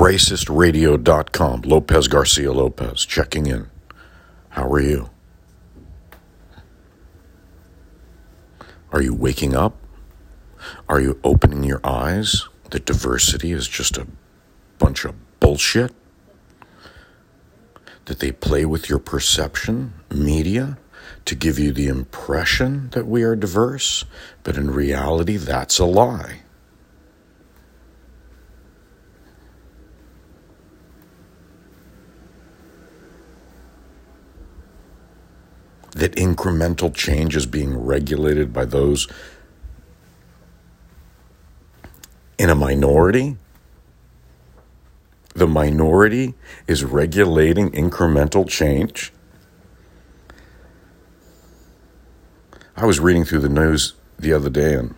racistradio.com. Lopez Garcia Lopez checking in. How are you? Are you waking up? Are you opening your eyes that diversity is just a bunch of bullshit? That they play with your perception, media, to give you the impression that we are diverse, but in reality, that's a lie. That incremental change is being regulated by those in a minority. The minority is regulating incremental change. I was reading through the news the other day and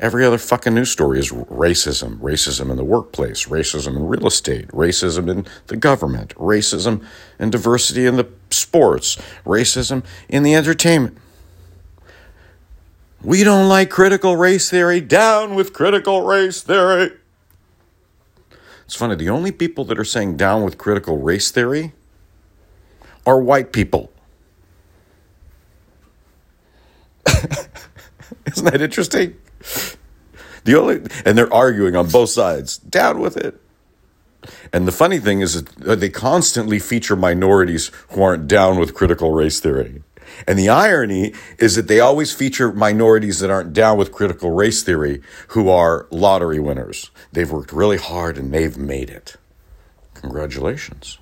Every other fucking news story is racism, racism in the workplace, racism in real estate, racism in the government, racism and diversity in the sports, racism in the entertainment. We don't like critical race theory. Down with critical race theory. It's funny, the only people that are saying down with critical race theory are white people. Isn't that interesting? The only and they're arguing on both sides. Down with it. And the funny thing is that uh, they constantly feature minorities who aren't down with critical race theory. And the irony is that they always feature minorities that aren't down with critical race theory who are lottery winners. They've worked really hard and they've made it. Congratulations.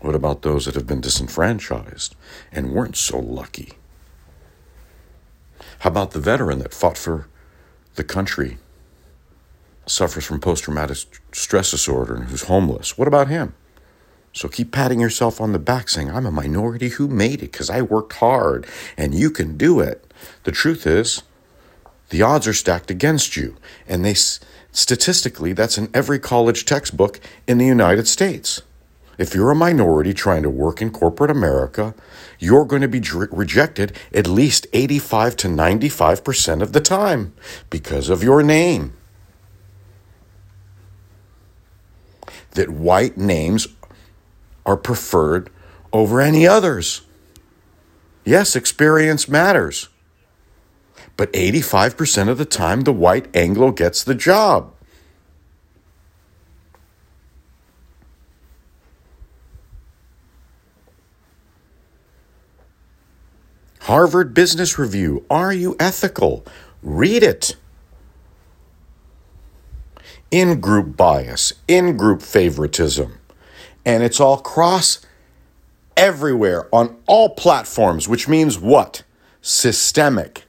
What about those that have been disenfranchised and weren't so lucky? How about the veteran that fought for the country suffers from post traumatic stress disorder and who's homeless. What about him? So keep patting yourself on the back saying, I'm a minority who made it because I worked hard and you can do it. The truth is, the odds are stacked against you. And they statistically, that's in every college textbook in the United States. If you're a minority trying to work in corporate America, you're going to be rejected at least 85 to 95% of the time because of your name. That white names are preferred over any others. Yes, experience matters. But 85% of the time, the white Anglo gets the job. Harvard Business Review. Are you ethical? Read it. In group bias, in group favoritism. And it's all cross everywhere on all platforms, which means what? Systemic.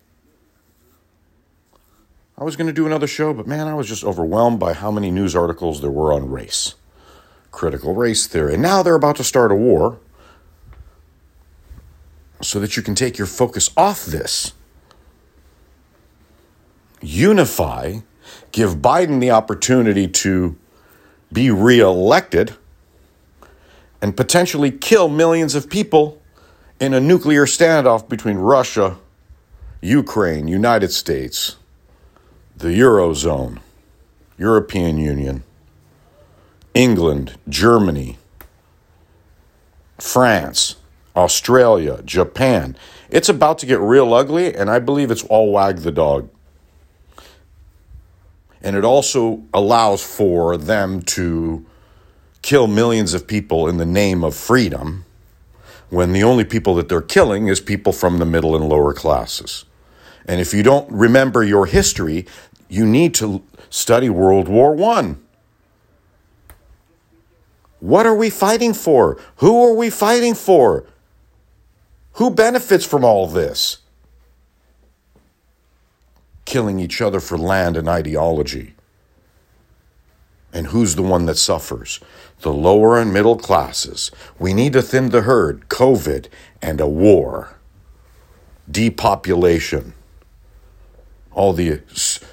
I was going to do another show, but man, I was just overwhelmed by how many news articles there were on race, critical race theory. And now they're about to start a war so that you can take your focus off this. Unify, give Biden the opportunity to be reelected, and potentially kill millions of people in a nuclear standoff between Russia, Ukraine, United States, the Eurozone, European Union, England, Germany, France, Australia, Japan. It's about to get real ugly, and I believe it's all wag the dog. And it also allows for them to kill millions of people in the name of freedom when the only people that they're killing is people from the middle and lower classes. And if you don't remember your history, you need to study World War I. What are we fighting for? Who are we fighting for? Who benefits from all this? Killing each other for land and ideology. And who's the one that suffers? The lower and middle classes. We need to thin the herd, COVID, and a war. Depopulation. All the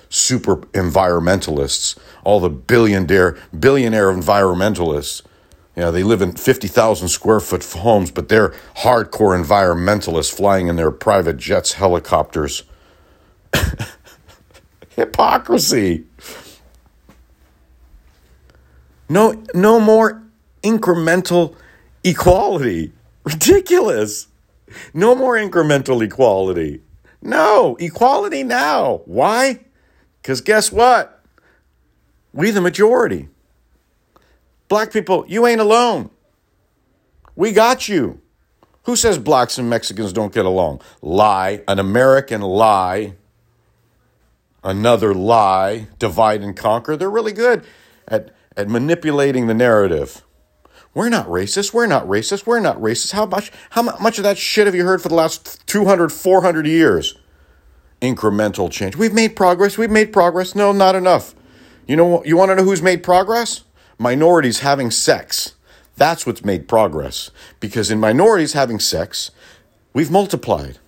super environmentalists, all the billionaire, billionaire environmentalists you know, they live in 50,000 square foot homes, but they're hardcore environmentalists flying in their private jets, helicopters. Hypocrisy. No, no more incremental equality. Ridiculous. No more incremental equality. No, equality now. Why? Because guess what? We the majority. Black people, you ain't alone. We got you. Who says blacks and Mexicans don't get along? Lie. An American lie. Another lie. Divide and conquer. They're really good at, at manipulating the narrative. We're not racist. We're not racist. We're not racist. How much, how much of that shit have you heard for the last 200, 400 years? Incremental change. We've made progress. We've made progress. No, not enough. You know, you want to know who's made progress? Minorities having sex. That's what's made progress. Because in minorities having sex, we've multiplied.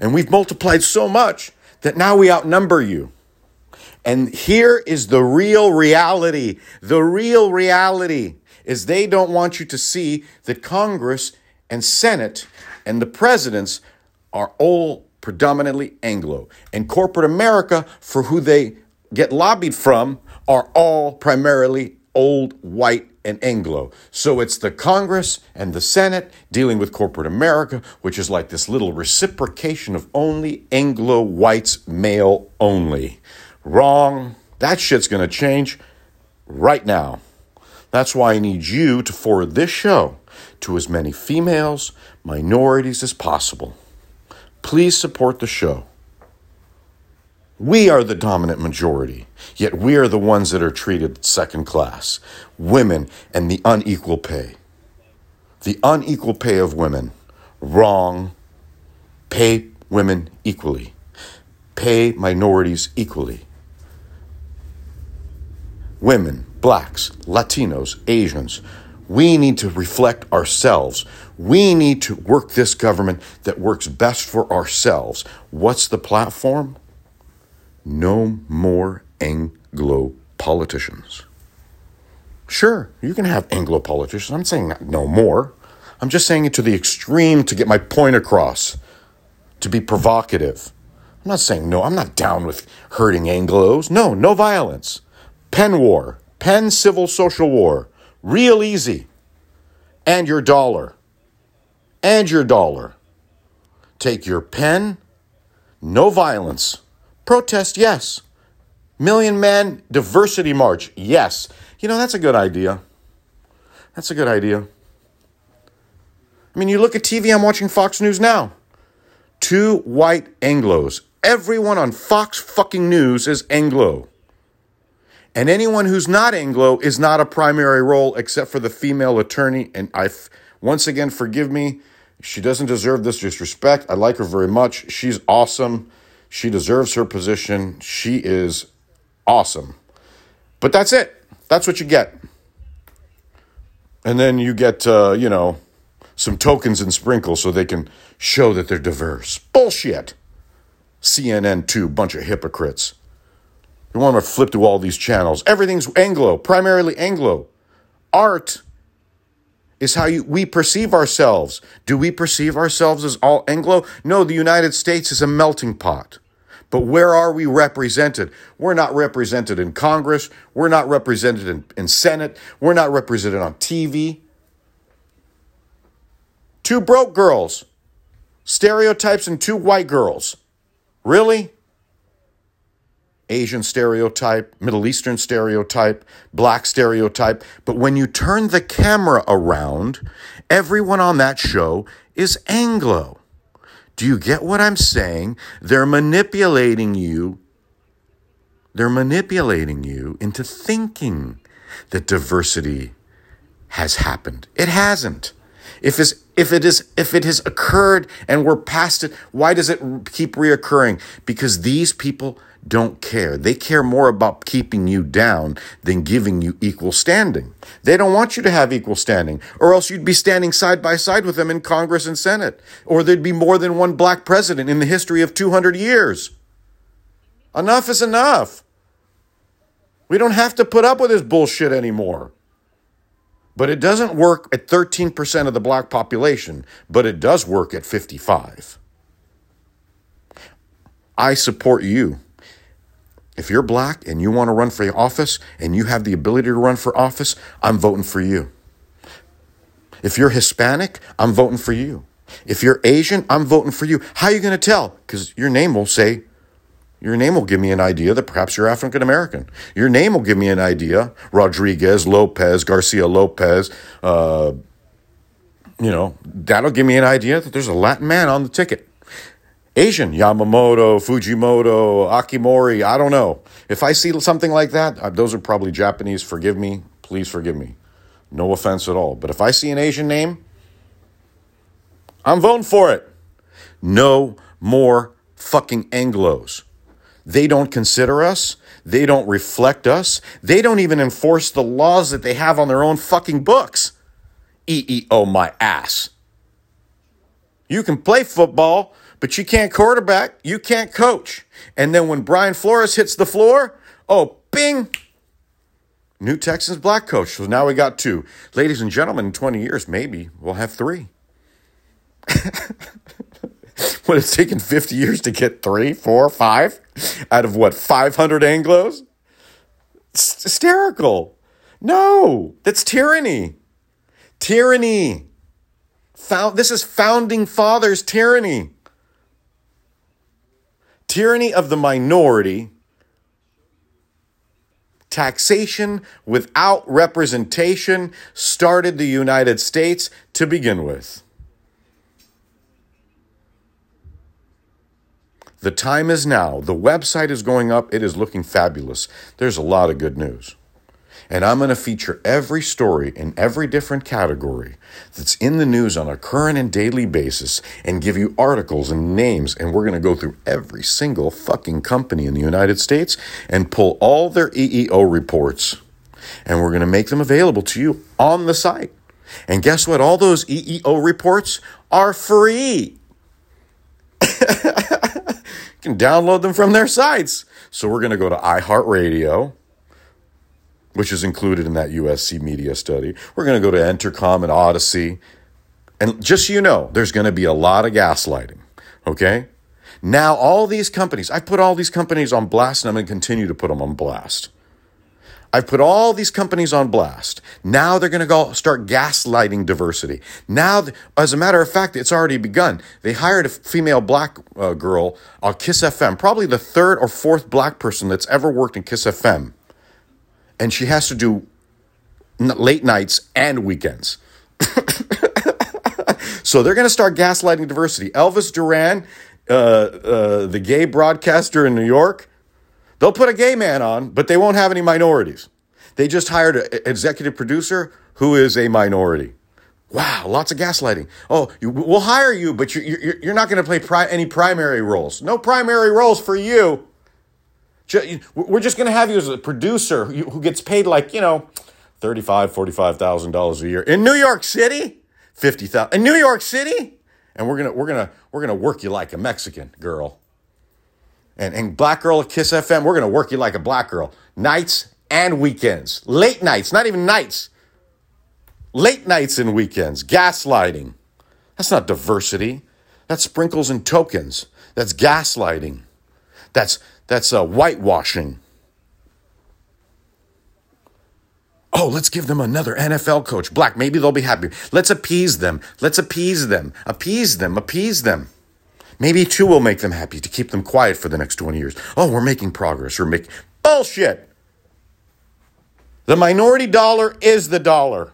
And we've multiplied so much that now we outnumber you. And here is the real reality. The real reality is they don't want you to see that Congress and Senate and the presidents are all predominantly Anglo. And corporate America, for who they get lobbied from, are all primarily old white and Anglo. So it's the Congress and the Senate dealing with corporate America, which is like this little reciprocation of only Anglo whites, male only. Wrong. That shit's going to change right now. That's why I need you to forward this show to as many females, minorities as possible. Please support the show. We are the dominant majority, yet we are the ones that are treated second class. Women and the unequal pay. The unequal pay of women. Wrong. Pay women equally. Pay minorities equally. Women, blacks, Latinos, Asians. We need to reflect ourselves. We need to work this government that works best for ourselves. What's the platform? No more Anglo politicians. Sure, you can have Anglo politicians. I'm saying no more. I'm just saying it to the extreme to get my point across, to be provocative. I'm not saying no, I'm not down with hurting Anglos. No, no violence. Pen war, pen civil social war, real easy. And your dollar. And your dollar. Take your pen, no violence. Protest, yes. Million Man Diversity March, yes. You know, that's a good idea. That's a good idea. I mean, you look at TV, I'm watching Fox News now. Two white Anglos. Everyone on Fox fucking News is Anglo. And anyone who's not Anglo is not a primary role except for the female attorney. And I, once again, forgive me. She doesn't deserve this disrespect. I like her very much. She's awesome. She deserves her position. She is awesome. But that's it. That's what you get. And then you get, uh, you know, some tokens and sprinkles so they can show that they're diverse. Bullshit. CNN, too, bunch of hypocrites. You want to flip through all these channels. Everything's Anglo, primarily Anglo. Art is how you, we perceive ourselves. Do we perceive ourselves as all Anglo? No, the United States is a melting pot. But where are we represented? We're not represented in Congress. We're not represented in, in Senate. We're not represented on TV. Two broke girls, stereotypes, and two white girls. Really? Asian stereotype, Middle Eastern stereotype, black stereotype. But when you turn the camera around, everyone on that show is Anglo. Do you get what I'm saying? They're manipulating you. They're manipulating you into thinking that diversity has happened. It hasn't. If, if, it is, if it has occurred and we're past it, why does it keep reoccurring? Because these people don't care. They care more about keeping you down than giving you equal standing. They don't want you to have equal standing, or else you'd be standing side by side with them in Congress and Senate, or there'd be more than one black president in the history of 200 years. Enough is enough. We don't have to put up with this bullshit anymore. But it doesn't work at 13% of the black population, but it does work at 55. I support you If you're black and you want to run for office and you have the ability to run for office, I'm voting for you. If you're Hispanic, I'm voting for you. If you're Asian, I'm voting for you. How are you going to tell? Because your name will say, your name will give me an idea that perhaps you're African American. Your name will give me an idea, Rodriguez, Lopez, Garcia Lopez, uh, you know, that'll give me an idea that there's a Latin man on the ticket. Asian, Yamamoto, Fujimoto, Akimori, I don't know. If I see something like that, uh, those are probably Japanese. Forgive me. Please forgive me. No offense at all. But if I see an Asian name, I'm voting for it. No more fucking Anglos. They don't consider us. They don't reflect us. They don't even enforce the laws that they have on their own fucking books. EEO my ass. You can play football, but you can't quarterback, you can't coach. And then when Brian Flores hits the floor, oh, bing, new Texans black coach. So now we got two. Ladies and gentlemen, in 20 years, maybe we'll have three. what it's taken 50 years to get three, four, five out of what, 500 Anglos? It's hysterical. No, that's tyranny. Tyranny. Found, this is founding fathers' tyranny. Tyranny of the minority. Taxation without representation started the United States to begin with. The time is now. The website is going up. It is looking fabulous. There's a lot of good news. And I'm going to feature every story in every different category that's in the news on a current and daily basis and give you articles and names. And we're going to go through every single fucking company in the United States and pull all their EEO reports. And we're going to make them available to you on the site. And guess what? All those EEO reports are free. you can download them from their sites. So we're going to go to iHeartRadio which is included in that USC media study. We're going to go to Entercom and Audacy. And just so you know, there's going to be a lot of gaslighting. Okay? Now, all these companies, I put all these companies on blast and I'm going to continue to put them on blast. I've put all these companies on blast. Now they're going to go start gaslighting diversity. Now, as a matter of fact, it's already begun. They hired a female black uh, girl on Kiss FM, probably the third or fourth black person that's ever worked in Kiss FM and she has to do late nights and weekends. so they're going to start gaslighting diversity. Elvis Duran, uh, uh, the gay broadcaster in New York, they'll put a gay man on, but they won't have any minorities. They just hired an executive producer who is a minority. Wow, lots of gaslighting. Oh, you, we'll hire you, but you're, you're, you're not going to play pri- any primary roles. No primary roles for you. We're just going to have you as a producer who gets paid like, you know, $35,000, $45,000 a year in New York City, 50,000 in New York City. And we're going to we're going to we're going to work you like a Mexican girl. And and black girl at Kiss FM, we're going to work you like a black girl. Nights and weekends. Late nights, not even nights. Late nights and weekends. Gaslighting. That's not diversity. That's sprinkles and tokens. That's gaslighting. That's that's uh, whitewashing. Oh, let's give them another NFL coach, black. Maybe they'll be happy. Let's appease them. Let's appease them. Appease them. Appease them. Maybe two will make them happy to keep them quiet for the next 20 years. Oh, we're making progress. We're making bullshit. The minority dollar is the dollar.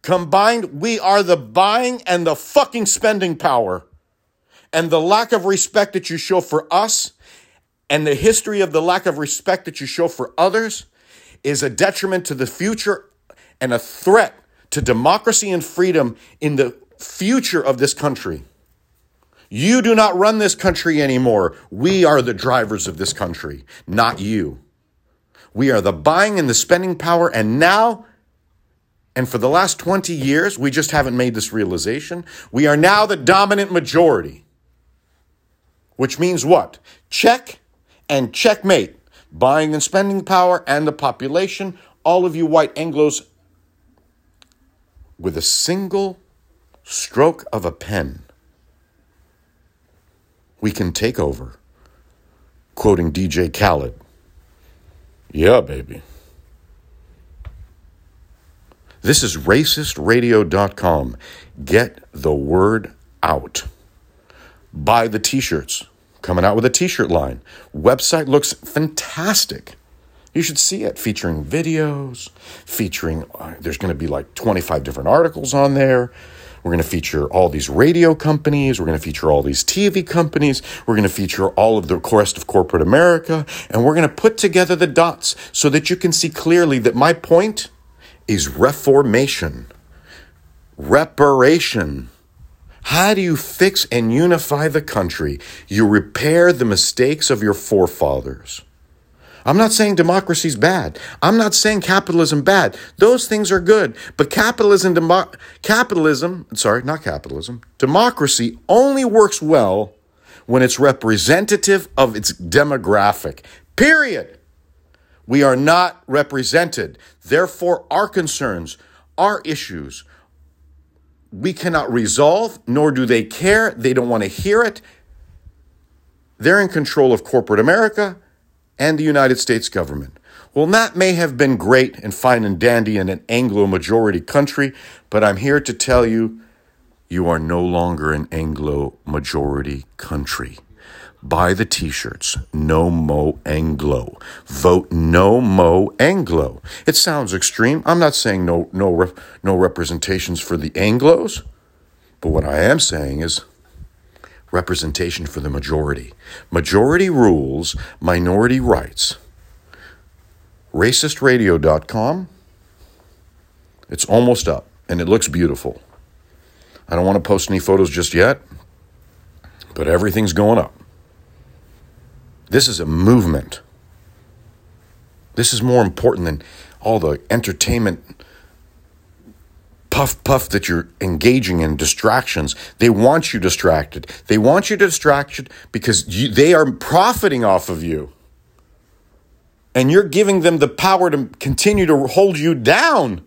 Combined, we are the buying and the fucking spending power. And the lack of respect that you show for us and the history of the lack of respect that you show for others is a detriment to the future and a threat to democracy and freedom in the future of this country. You do not run this country anymore. We are the drivers of this country, not you. We are the buying and the spending power, and now, and for the last 20 years, we just haven't made this realization. We are now the dominant majority. Which means what? Check and checkmate. Buying and spending power and the population, all of you white Anglos, with a single stroke of a pen, we can take over. Quoting DJ Khaled. Yeah, baby. This is racistradio.com. Get the word out. Buy the t shirts. Coming out with a t shirt line. Website looks fantastic. You should see it featuring videos, featuring, uh, there's going to be like 25 different articles on there. We're going to feature all these radio companies. We're going to feature all these TV companies. We're going to feature all of the rest of corporate America. And we're going to put together the dots so that you can see clearly that my point is reformation, reparation. How do you fix and unify the country? You repair the mistakes of your forefathers. I'm not saying democracy's bad. I'm not saying capitalism bad. Those things are good. But capitalism, demo- capitalism, sorry, not capitalism, democracy only works well when it's representative of its demographic. Period. We are not represented. Therefore, our concerns, our issues, we cannot resolve, nor do they care. They don't want to hear it. They're in control of corporate America and the United States government. Well, that may have been great and fine and dandy in an Anglo majority country, but I'm here to tell you, you are no longer an Anglo majority country. Buy the t shirts, No Mo Anglo. Vote No Mo Anglo. It sounds extreme. I'm not saying no, no, no representations for the Anglos, but what I am saying is representation for the majority. Majority rules, minority rights. Racistradio.com. It's almost up and it looks beautiful. I don't want to post any photos just yet, but everything's going up. This is a movement. This is more important than all the entertainment puff puff that you're engaging in distractions. They want you distracted. They want you distracted because you, they are profiting off of you. And you're giving them the power to continue to hold you down.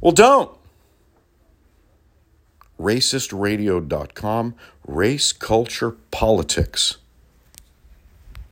Well don't. Racistradio.com race culture politics